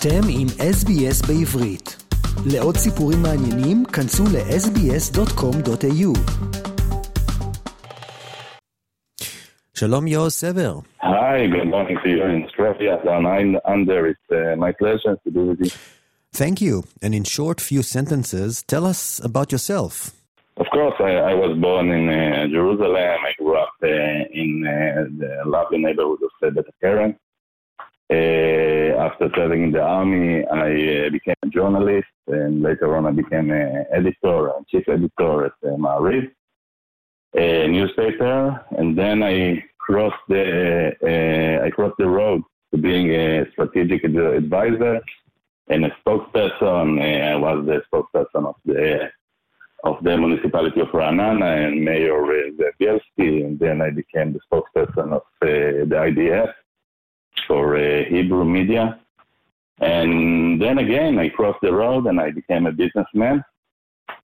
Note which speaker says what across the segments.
Speaker 1: אתם עם SBS בעברית. לעוד סיפורים מעניינים, כנסו ל-sbs.com.au. שלום יאו סבר.
Speaker 2: Hi, good morning to you in Australia. Down under, it's uh, my pleasure to be with you.
Speaker 1: Thank you. And in short few sentences, tell us about yourself.
Speaker 2: Of course, I, I was born in uh, Jerusalem. I grew up uh, in uh, the lovely neighborhood of uh, Bet Keren. Uh, after serving in the army, I uh, became a journalist, and later on, I became an editor, and chief editor at uh, newspaper. And then I crossed the uh, I crossed the road to being a strategic advisor and a spokesperson. Uh, I was the spokesperson of the of the municipality of Ra'anana and Mayor uh, Bielski, and then I became the spokesperson of uh, the IDF for uh, Hebrew media. And then again, I crossed the road and I became a businessman,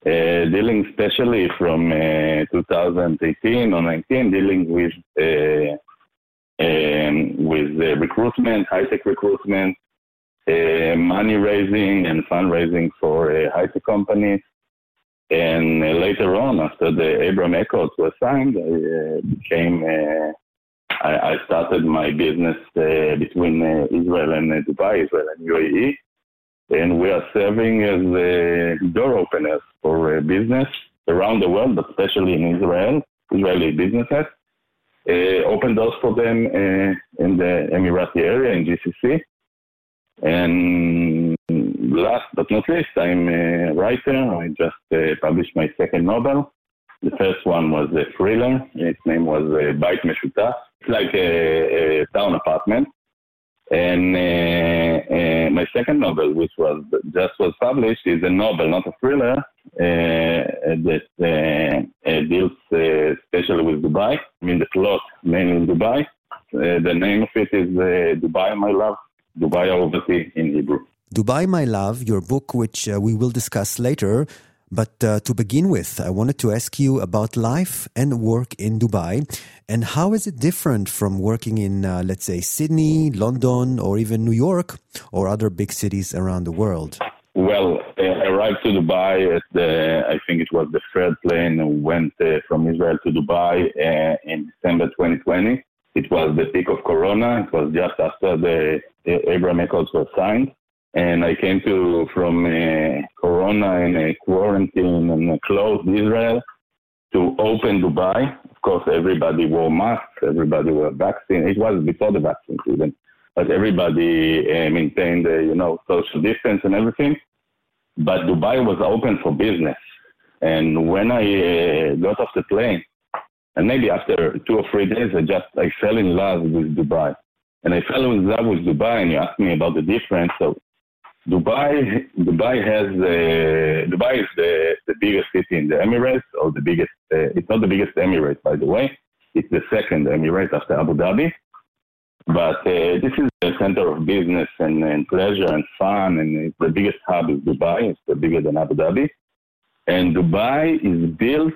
Speaker 2: uh, dealing especially from uh, 2018 or 19, dealing with uh, um, with uh, recruitment, high tech recruitment, uh, money raising and fundraising for uh, high tech companies. And later on, after the Abraham Accords were signed, I became I, I started my business uh, between uh, Israel and uh, Dubai, Israel and UAE, and we are serving as uh, door openers for uh, business around the world, but especially in Israel, Israeli businesses. Uh, open doors for them in the Emirati area in GCC. And last but not least, I'm a writer. I just published my second novel. The first one was a thriller. Its name was uh, Meshutaf. It's like a, a town apartment. And uh, uh, my second novel, which was just was published, is a novel, not a thriller, uh, that uh, uh, deals especially with Dubai. I mean, the plot mainly in Dubai. The name of it is Dubai, My Love. Dubai Obviously in Hebrew.
Speaker 1: Dubai, My Love, your book, which we will discuss later. But uh, to begin with, I wanted to ask you about life and work in Dubai and how is it different from working in, uh, let's say, Sydney, London, or even New York or other big cities around the world?
Speaker 2: Well, uh, I arrived to Dubai at the, I think it was the third plane went uh, from Israel to Dubai uh, in December 2020. It was the peak of Corona. It was just after the, the Abraham Accords were signed. And I came to from uh, Corona and uh, quarantine and uh, closed Israel to open Dubai. Of course, everybody wore masks. Everybody were vaccinated. It was before the vaccine even, but everybody uh, maintained, uh, you know, social distance and everything. But Dubai was open for business. And when I got off the plane, and maybe after two or three days, I just I fell in love with Dubai. And I fell in love with Dubai, and you asked me about the difference. So Dubai, Dubai has uh, Dubai is the, the biggest city in the Emirates, or the biggest. Uh, it's not the biggest Emirate, by the way. It's the second Emirate after Abu Dhabi. But uh, this is the center of business and, and pleasure and fun, and it's the biggest hub is Dubai. It's the bigger than Abu Dhabi, and Dubai is built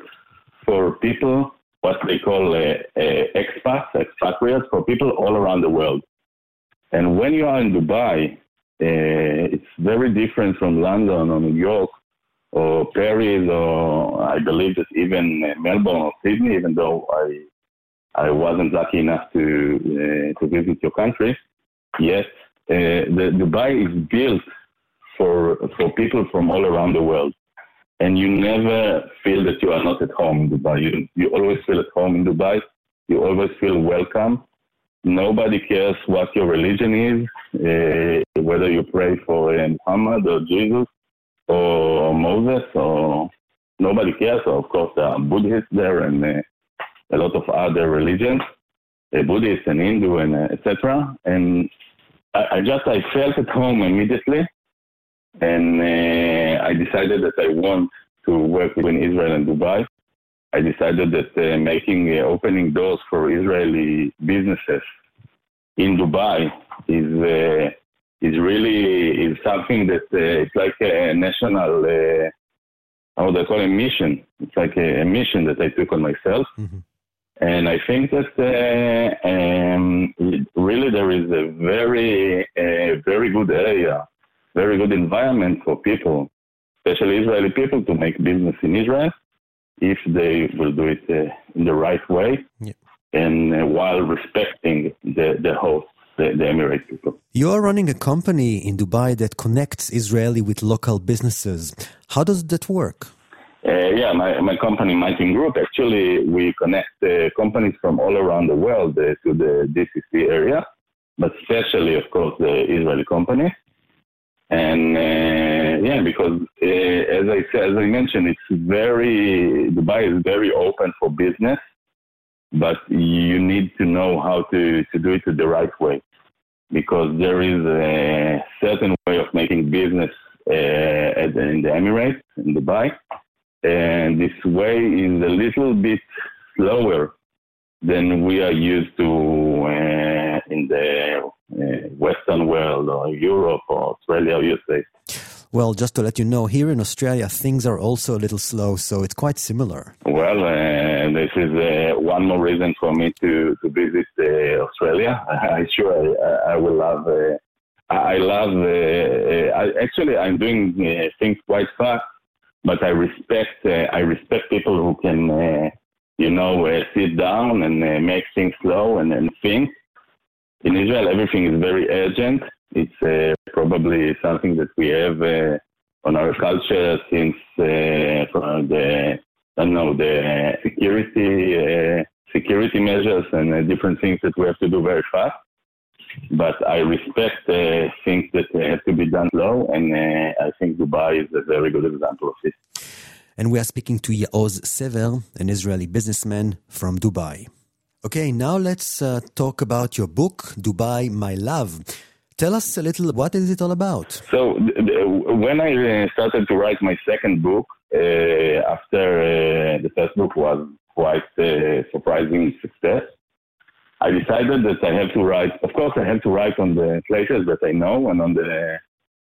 Speaker 2: for people what they call uh, uh, expats, expatriates, for people all around the world. And when you are in Dubai, uh, it's very different from London or New York or Paris or I believe that even uh, Melbourne or Sydney, even though I I wasn't lucky enough to uh, to visit your country. Yet uh, the Dubai is built for for people from all around the world, and you never feel that you are not at home in Dubai. You you always feel at home in Dubai. You always feel welcome. Nobody cares what your religion is, uh, whether you pray for uh, Muhammad or Jesus or Moses or nobody cares. Of course, there are Buddhists there and uh, a lot of other religions, uh, Buddhist and Hindu and uh, etc. And I, I, just I felt at home immediately, and uh, I decided that I want to work between Israel and Dubai. I decided that uh, making uh, opening doors for Israeli businesses in Dubai is uh, is really is something that it's like a national how do I call it mission. It's like a, a mission that I took on myself. Mm-hmm. And I think that uh, um, really there is a very, a very good area, very good environment for people, especially Israeli people, to make business in Israel if they will do it uh, in the right way yeah. and uh, while respecting the, the host, the, the Emirate people.
Speaker 1: You are running a company in Dubai that connects Israeli with local businesses. How does that work?
Speaker 2: Uh, yeah, my, my company, My Team Group, actually, we connect uh, companies from all around the world uh, to the GCC area, but especially, of course, the Israeli company. And uh, yeah, because uh, as I said, as I mentioned, it's very Dubai is very open for business, but you need to know how to, to do it the right way, because there is a certain way of making business uh, in the Emirates in Dubai and this way is a little bit slower than we are used to uh, in the Western world or Europe or Australia or USA.
Speaker 1: Well, just to let you know, here in Australia, things are also a little slow, so it's quite similar.
Speaker 2: Well, uh, this is uh, one more reason for me to, to visit uh, Australia. I'm sure I, I will love. Uh, I love. I, actually, I'm doing things quite fast but I respect uh, I respect people who can uh, you know uh, sit down and uh, make things slow and, and think. In Israel, everything is very urgent. It's uh, probably something that we have uh, on our culture since from the I don't know the security security measures and different things that we have to do very fast but I respect uh, things that have to be done slow, and uh, I think Dubai is a very good example of this.
Speaker 1: And we are speaking to Yaoz Sever, an Israeli businessman from Dubai. Okay, now let's uh, talk about your book, Dubai, My Love. Tell us a little, what is it all about?
Speaker 2: So, when I uh, started to write my second book, uh, after uh, the first book was quite surprising success, I decided that I have to write. Of course, I have to write on the places that I know and on the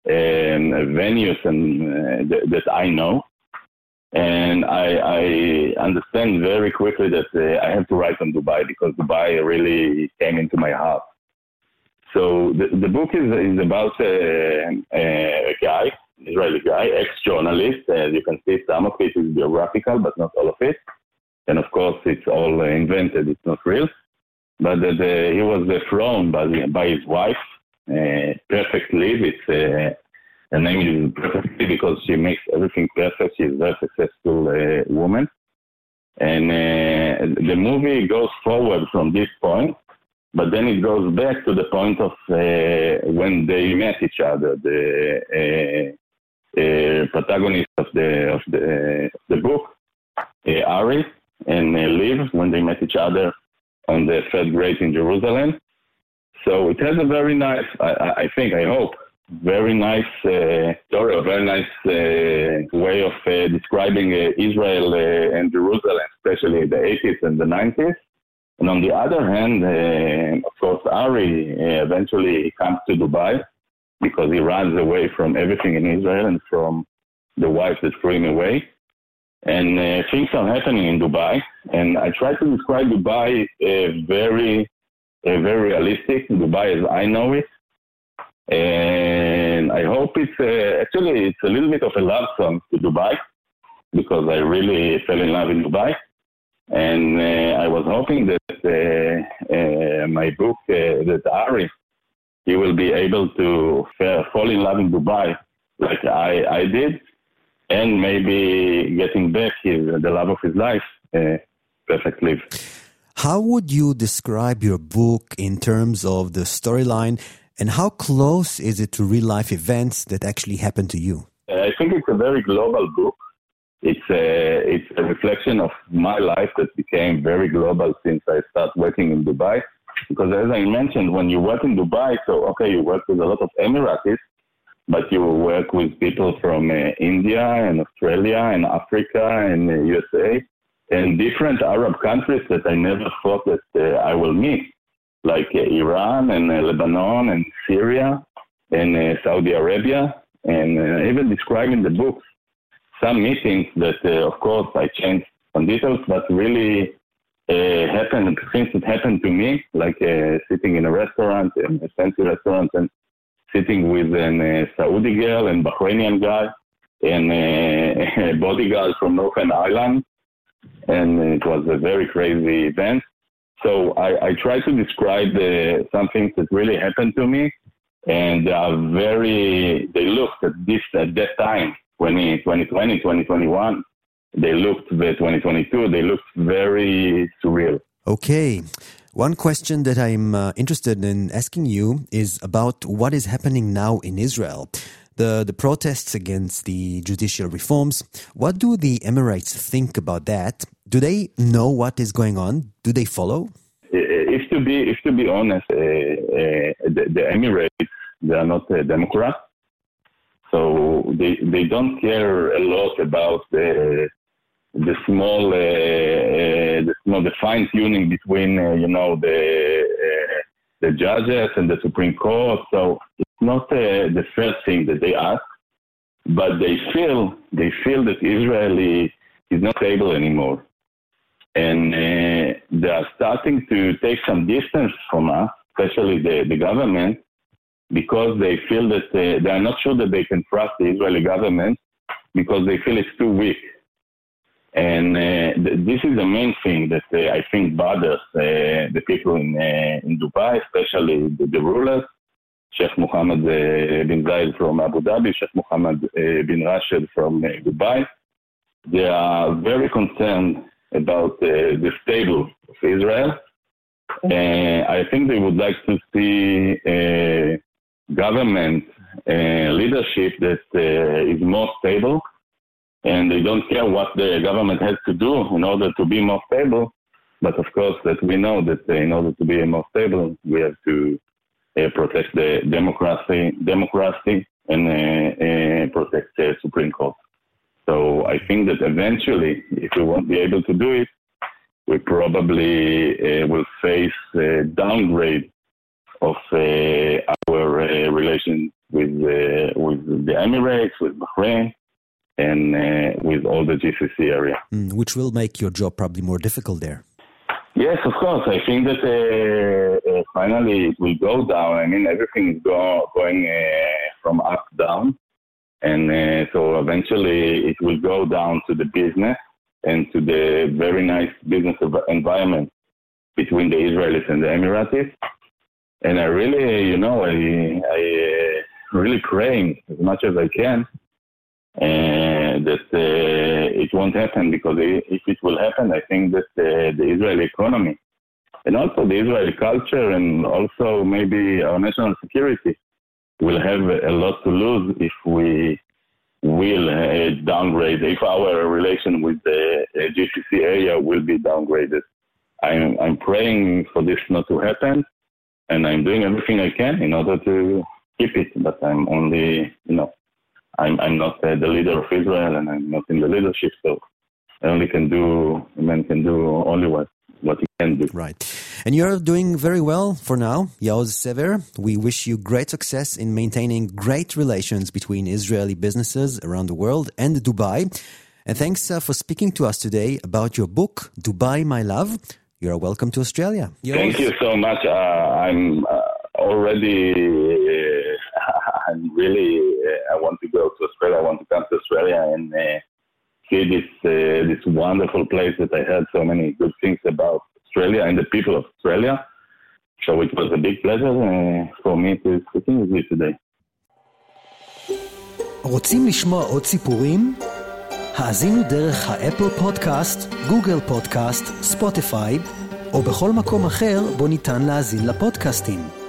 Speaker 2: um, venues and uh, th- that I know. And I, I understand very quickly that uh, I have to write on Dubai because Dubai really came into my heart. So the, the book is, is about a, a guy, Israeli guy, ex-journalist. As you can see, some of it is biographical, but not all of it. And of course, it's all invented. It's not real but the, the, he was thrown by, by his wife, uh, Perfect Liv. It's uh, her name is Perfect Liv because she makes everything perfect. She's a very successful uh, woman, and uh, the movie goes forward from this point, but then it goes back to the point of uh, when they met each other. The uh, uh, protagonist of the of the the book, Ari and Liv, when they met each other on the third grade in Jerusalem. So it has a very nice, I, I think, I hope, very nice uh, story, a very nice uh, way of uh, describing uh, Israel uh, and Jerusalem, especially the 80s and the 90s. And on the other hand, uh, of course, Ari eventually comes to Dubai because he runs away from everything in Israel and from the wife that threw him away and things are happening in Dubai. And I try to describe Dubai very, very realistic. Dubai as I know it, and I hope it's uh, actually it's a little bit of a love song to Dubai because I really fell in love in Dubai, and uh, I was hoping that uh, my book that Ari he will be able to fall in love in Dubai like I, I did and maybe getting back his, the love of his life, uh, Perfect Liv.
Speaker 1: How would you describe your book in terms of the storyline, and how close is it to real life events that actually happened to you?
Speaker 2: I think it's a very global book. It's a, it's a reflection of my life that became very global since I started working in Dubai. Because as I mentioned, when you work in Dubai, so okay, you work with a lot of Emiratis, but you work with people from uh, India and Australia and Africa and uh, USA and different Arab countries that I never thought that uh, I will meet, like uh, Iran and uh, Lebanon and Syria and uh, Saudi Arabia, and even describing the books some meetings that, of course, I changed some details, but really uh, happened things that happened to me, like uh, sitting in a restaurant, in a fancy restaurant, and sitting with a uh, Saudi girl and Bahrainian guy and uh, a bodyguard from Northern Ireland, and it was a very crazy event. So I, I try to describe uh, some things that really happened to me, and they are very. They looked at this at that time, 20, 2020, 2021 they looked the 2022 they looked very surreal.
Speaker 1: Okay. One question that i'm uh, interested in asking you is about what is happening now in israel the, the protests against the judicial reforms. What do the Emirates think about that? Do they know what is going on? Do they follow?
Speaker 2: If to be, if to be honest, uh, uh, the, the, Emirates they are not a Democrat, so they they don't care a lot about the the small, uh, uh, the, you know, the fine tuning between, uh, you know, the the judges and the Supreme Court. So not the first thing that they ask, but they feel they feel that Israel is not able anymore, and uh, they are starting to take some distance from us, especially the, the government, because they feel that uh, they are not sure that they can trust the Israeli government because they feel it's too weak. And uh, th- this is the main thing that uh, I think bothers uh, the people in, uh, in Dubai, especially the, the rulers. Sheikh Mohammed uh, bin Zayed from Abu Dhabi, Sheikh Mohammed uh, bin Rashid from Dubai. They are very concerned about the stable of Israel. I think they would like to see a government leadership that is more stable and they don't care what the government has to do in order to be more stable. But of course, that we know that uh, in order to be more stable, we have to uh, protect the democracy, democracy, and uh, uh protect the Supreme Court. So I think that eventually, if we won't be able to do it, we probably will face a downgrade of our relations with with the Emirates, with Bahrain, and uh, with all the GCC area.
Speaker 1: Mm, which will make your job probably more difficult there.
Speaker 2: Yes, of course. I think that uh, uh, finally it will go down. I mean, everything is go, going uh, from up down. And uh, so eventually it will go down to the business and to the very nice business environment between the Israelis and the Emiratis. And I really, you know, I, I uh, really praying as much as I can that uh, it won't happen because if it will happen, I think that uh, the Israeli economy and also the Israeli culture and also maybe our national security will have a lot to lose if we will uh, downgrade, if our relation with the uh, GCC area will be downgraded. I'm, I'm praying for this not to happen and I'm doing everything I can in order to keep it, but I'm only, you know, I'm, I'm not uh, the leader of Israel and I'm not in the leadership, so I only can do, a man can do only what, what he can do.
Speaker 1: Right. And you're doing very well for now, Yaoz Sever. We wish you great success in maintaining great relations between Israeli businesses around the world and Dubai. And thanks uh, for speaking to us today about your book, Dubai, My Love. You're welcome to Australia.
Speaker 2: Thank you so much. Uh, I'm uh, already I'm really uh, I want to go to Australia. I want to come to Australia and uh, see this uh, this wonderful place that I heard so many good things about Australia and the people of Australia. So it was a big pleasure for me to speak with you today. רוצים לשמוע עוד סיפורים? האזינו דרך האפל פודקאסט, גוגל פודקאסט, ספוטיפיי, או בכל מקום אחר בו ניתן להאזין לפודקאסטים.